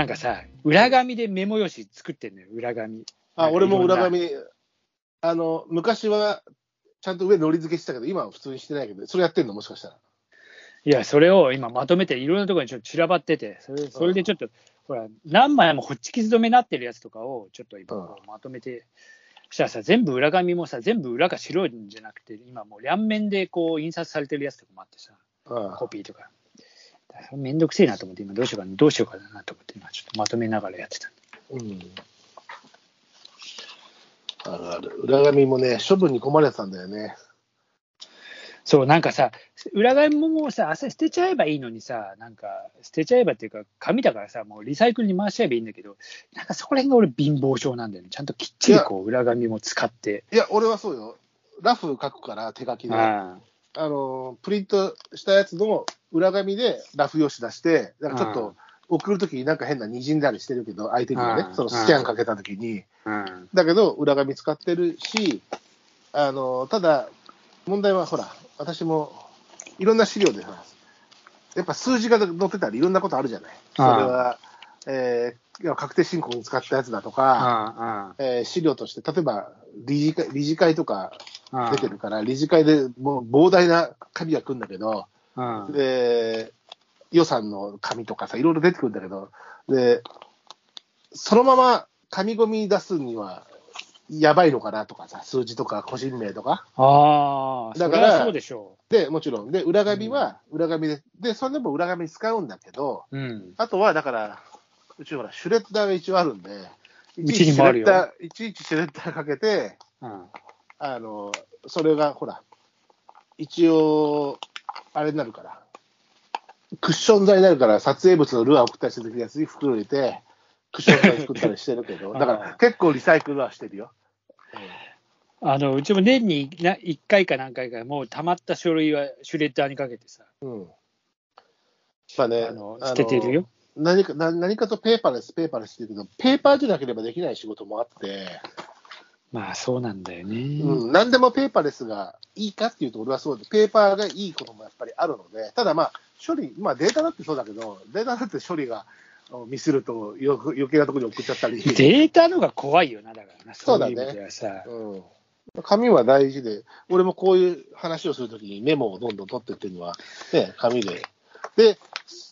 なんかさ、裏紙でメモ用紙作ってんのよ、裏紙。あ、俺も裏紙、あの、昔はちゃんと上のり付けしてたけど、今は普通にしてないけど、それやってんの？もしかしたら。いや、それを今まとめて、いろんなところにちょっと散らばってて、それそれでちょっと、ほら、何枚もホッチキス止めになってるやつとかを、ちょっと今まとめて、そしたらさ、全部裏紙もさ、全部裏が白いんじゃなくて、今もう両面でこう印刷されてるやつとかもあってさ、うんコピーとか。めんどくせえなと思って、今どうしようかな、どうしようかなと思って、今ちょっとまとめながらやってた。うん。あるある。裏紙もね、処分に困れてたんだよね。そう、なんかさ、裏紙ももうさ、朝捨てちゃえばいいのにさ、なんか、捨てちゃえばっていうか、紙だからさ、もうリサイクルに回しちゃえばいいんだけど、なんかそこら辺が俺、貧乏症なんだよね。ちゃんときっちりこう、裏紙も使って。いや、俺はそうよ。ラフ書くから、手書きで。ああの、プリントしたやつの裏紙でラフ用紙出して、だからちょっと送るときになんか変な滲んだりしてるけど、相手にはねう、ん。そのスキャンかけたときに。だけど、裏紙使ってるし、あの、ただ、問題はほら、私もいろんな資料でさ、やっぱ数字が載ってたり、いろんなことあるじゃない。それは、えー確定申告に使ったやつだとか、えー資料として、例えば理事会理事会とか。出てるから、理事会でもう膨大な紙が来るんだけど、ああ。で予算の紙とかさ、いろいろ出てくるんだけど、でそのまま紙ゴミ出すにはやばいのかなとかさ、数字とか個人名とか。ああ、だからそうでしょで、もちろん。で、裏紙は裏紙で、で、それでも裏紙使うんだけど、う。うん。あとはだから、うちほら、シュレッダーが一応あるんで、いちいちシュレッダーいちいちシュレッダーかけて、うん。あの、それがほら、一応、あれになるから、クッション材になるから、撮影物のルアー送ったりするときに安い袋入れて、クッション材作ったりしてるけど、だから結構リサイクルはしてるよ。あの、うちも年にな1回か何回か、もう溜まった書類はシュレッダーにかけてさ、うん。まあね、あの捨ててるよ。何かな何かとペーパーレス、ペーパーレスって言うけど、ペーパーじゃなければできない仕事もあって、まあそうなんだよね。うん、何でもペーパーレスがいいかっていうと、俺はそうで、ペーパーがいいこともやっぱりあるので、ただまあ、処理、まあデータだってそうだけど、データだって処理があミスるとよく余計なところに送っちゃったり、データのが怖いよな、だからな。そうだねい意味ではさ。うん、紙は大事で、俺もこういう話をするときにメモをどんどん取ってっていうのは、ね、紙で。で、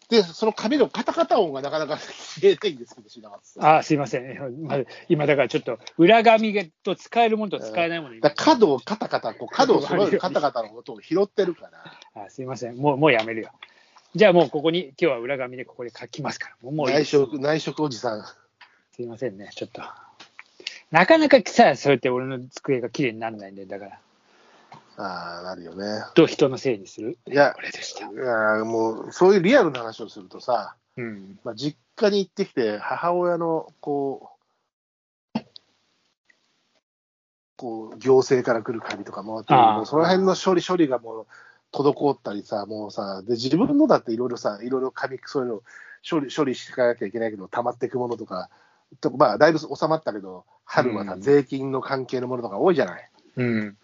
で、その紙のカタカタ音がなかなか消えていいんですけど、品松さん。ああ、すいません。まあ今、だからちょっと、裏紙がと使えるものと使えないもの、だから角をカタカタ、こう 角を揃えるカタカタの音を拾ってるから。あすいません。もう、もうやめるよ。じゃあもうここに、今日は裏紙でここで書きますから。もう内職、内職おじさん。すいませんね、ちょっと。なかなかさ、そうやって俺の机が綺麗にならないんで、だから、ああ、なるよね。どう人のせいにする？いやこれでした。いやもう、そういうリアルな話をするとさ、うん。まあ、実家に行ってきて、母親の、こう、こう、行政から来る紙とかもあって、もうその辺の処理、処理がもう、滞ったりさ、もうさ、で、自分のだっていろいろさ、いろいろ紙、そういうの処理、処理していかなきゃいけないけど、溜まっていくものとか、とまあ、だいぶ収まったけど、春はさ、うん税金の関係のものとか多いじゃない。うん。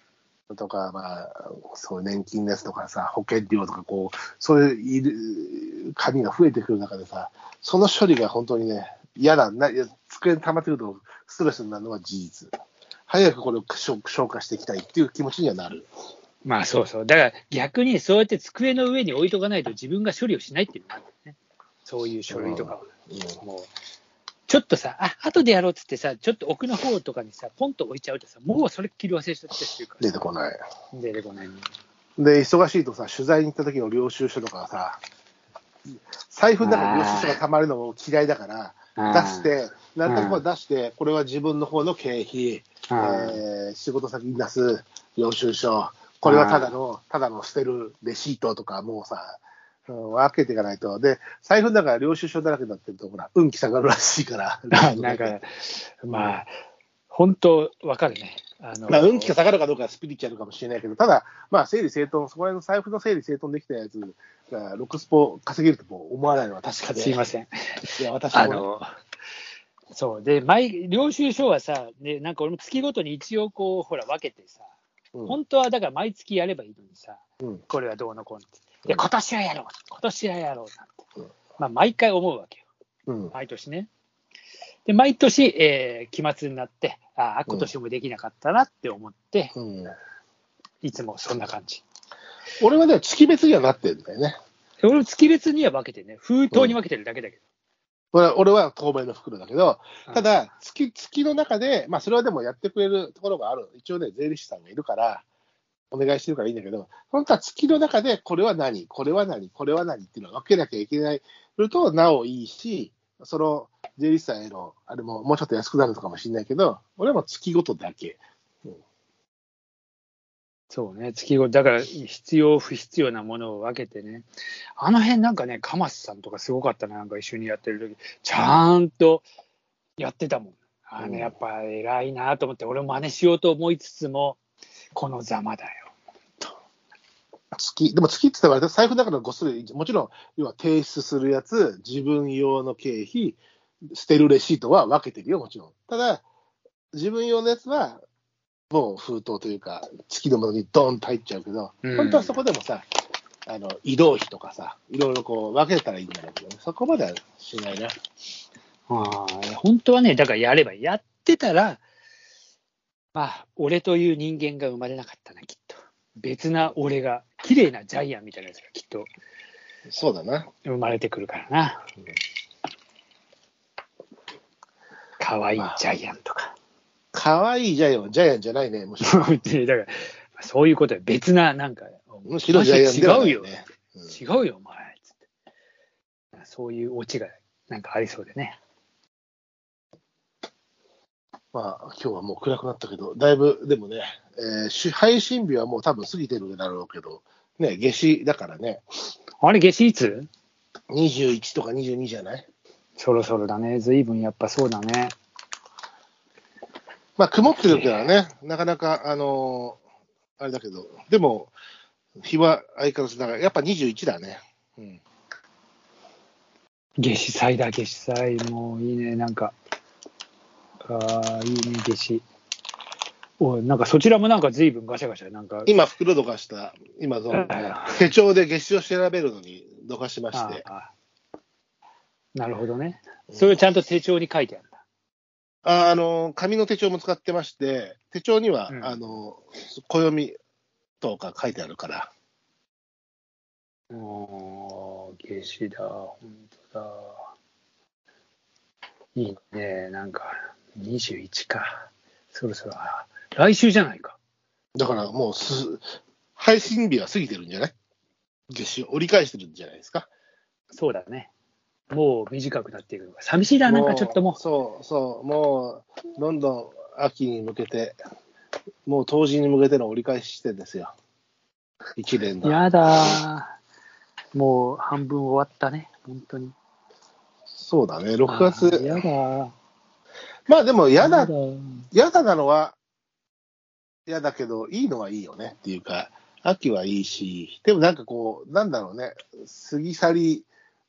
とか、まあ、そう年金ですとかさ、保険料とか、こう、そういういる紙が増えてくる中でさ、その処理が本当にね、嫌だな、いや机に溜まってくるとストレスになるのは事実。早くこれを消消化していきたいっていう気持ちにはなる。まあそうそう。だから逆にそうやって机の上に置いとかないと自分が処理をしないっていうのがあるね。そういう書類とかは。うんもう、ちょっとさ、あ、後でやろうっつってさ、ちょっと奥の方とかにさ、ポンと置いちゃうとさ、もうそれっきり忘れちゃったりするから出さ。てこない。出てこないね。で、忙しいとさ、取材に行った時の領収書とかはさ、財布の中に領収書が溜まるのも嫌いだから、出して、なるべくこう出して、これは自分の方の経費、あえー仕事先に出す領収書、これはただの、ただの捨てるレシートとか、もうさ、うん分けていかないと。で、財布の中が領収書だらけになってると、ほら、運気下がるらしいから。あ なんか、まあ、本当わかるね。あのまあ、運気が下がるかどうかはスピリチュアルかもしれないけど、ただ、まあ、整理整頓、そこら辺の財布の整理整頓できたやつが、6スポ稼げるとも思わないのは確かで。すいません。いや、私もね、あの、そう。で、毎、領収書はさ、ね、なんか俺も月ごとに一応こう、ほら、分けてさ、うん本当はだから毎月やればいいのにさ、うんこれはどうのこうのって。で、今年はやろう今年はやろうなんて。うんまあ、毎回思うわけよ。うん。毎年ね。で、毎年、えー期末になって、ああ、今年もできなかったなって思って、うん。いつもそんな感じ。俺はね、月別にはなってるんだよね。俺も月別には分けてね、封筒に分けてるだけだけ俺は俺は透明の袋だけど、ど。ただ、月、月の中で、まあ、それはでもやってくれるところがある。一応ね、税理士さんがいるから、お願いしてるからいいんだけど、本当は月の中で、これは何、これは何、これは何っていうのを分けなきゃいけないると、なおいいし、その、税理士さんへの、あれも、もうちょっと安くなるのかもしれないけど、俺はもう月ごとだけ。そうね、月ごだから必要、不必要なものを分けてね、あの辺なんかね、カマスさんとかすごかったな、なんか一緒にやってる時ちゃんとやってたもん。あのうんやっぱ偉いなと思って、俺も真似しようと思いつつも、このざまだよ。月、でも月って言ったら、財布の中のご種類、もちろん、要は提出するやつ、自分用の経費、捨てるレシートは分けてるよ、もちろん。ただ、自分用のやつは、もう封筒というか、月のものにドーンと入っちゃうけど、うん本当はそこでもさ、あの移動費とかさ、いろいろこう分けたらいいんだろうけど、そこまではしないな。ああ本当はね、だからやれば、やってたら、まあ、俺という人間が生まれなかったな、きっと。別な俺が、綺麗なジャイアンみたいなやつがきっとそうだな。生まれてくるからなうん。可愛いジャイアンとか。可愛いジャイアンはジャイアンじゃないね、むし だから、そういうことで別な、なんか、むしろジャイアンではない、ね。違うよ、うん違うよ、お前。つって。そういうオチが、なんかありそうでね。まあ、今日はもう暗くなったけど、だいぶ、でもね、えーし配信日はもう多分過ぎてるだろうけど、ね、夏至だからね、あれ、夏至いつ？21とか22じゃない？そろそろだね。ずいぶんやっぱそうだね。まあ、曇ってるからね、なかなか、あのーあれだけど、でも、日は相変わらずだから、やっぱ21だね。うん、夏至祭だ、夏至祭。もういいね、なんか。ああ、いいね、夏至。おい、なんかそちらもなんかずいぶんガシャガシャ、なんか。今、袋どかした、今その、あ手帳で月収を調べるのにどかしまして、ああなるほどね。それをちゃんと手帳に書いてあるんだ。ああのー紙の手帳も使ってまして、手帳には、うんあのー暦とか書いてあるから。おー、夏至だ、本当だ。いいね、なんか、21か。そろそろ、あ来週じゃないか。だからもうす、配信日は過ぎてるんじゃない？月収折り返してるんじゃないですか？そうだね。もう短くなっていくのが。寂しいな、なんかちょっともそうそう、もう、どんどん秋に向けて、もう冬至に向けての折り返し地点ですよ。一年う。の。やだー。もう半分終わったね、本当に。そうだね、6あー月。やだー。まあでも嫌だ嫌だなのは嫌だけど、いいのはいいよねっていうか、秋はいいし、でもなんかこう、なんだろうね、過ぎ去り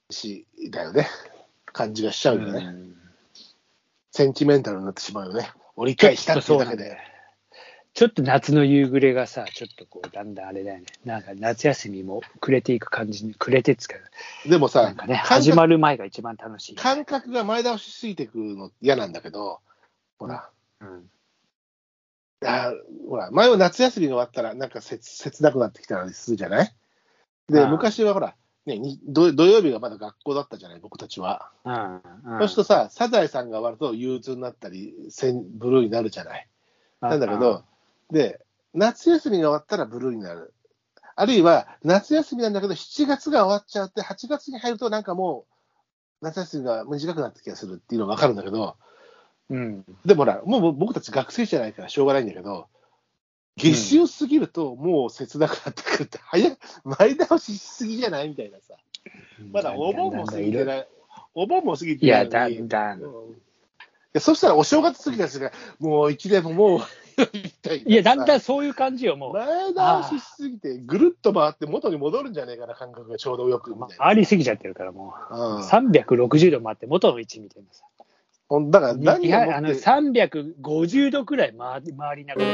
しだよね、感じがしちゃうよね。うんセンチメンタルになってしまうよね。折り返したっていうだけで。ちょっと夏の夕暮れがさ、ちょっとこう、だんだんあれだよね。なんか夏休みも暮れていく感じに、暮れてっつうか、でもさ、なんかね、始まる前が一番楽しい。感覚が前倒しすぎてくるの嫌なんだけど、ほら、うんあほら、前は夏休みが終わったら、なんか切切なくなってきたりするじゃない？で、昔はほら、ね、に土土曜日がまだ学校だったじゃない、僕たちは。うんうんそうするとさ、サザエさんが終わると憂鬱になったり、せんブルーになるじゃない？なんだけど、で、夏休みが終わったらブルーになる。あるいは、夏休みなんだけど、7月が終わっちゃって、8月に入るとなんかもう、夏休みが短くなった気がするっていうのがわかるんだけど、うん、でもほら、もう僕たち学生じゃないからしょうがないんだけど、月収を過ぎるともう切なくなってくるって、早い、前倒ししすぎじゃないみたいなさ。まだお盆も過ぎてい。ない。お盆も過ぎていや、ないのだに。んだん。うんいやそしたらお正月過ぎたしが、もう一年ももうみたいないや、だんだんそういう感じよ、もう。前倒ししすぎて、ぐるっと回って元に戻るんじゃねえかな、感覚がちょうどよくみたいな。ありすぎちゃってるから、もう。うん360度回って元の位置みたいなさ。ほんだから何いや、あの、が持って350度くらい回り回りながら。